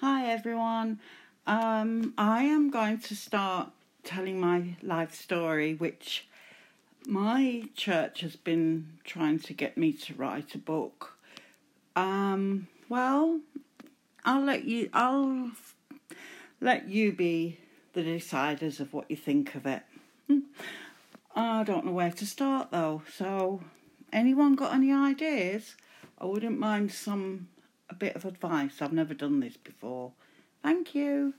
Hi everyone. Um, I am going to start telling my life story, which my church has been trying to get me to write a book. Um, well, I'll let you. I'll let you be the deciders of what you think of it. Hmm. I don't know where to start though. So, anyone got any ideas? I wouldn't mind some a bit of advice. I've never done this before. Thank you.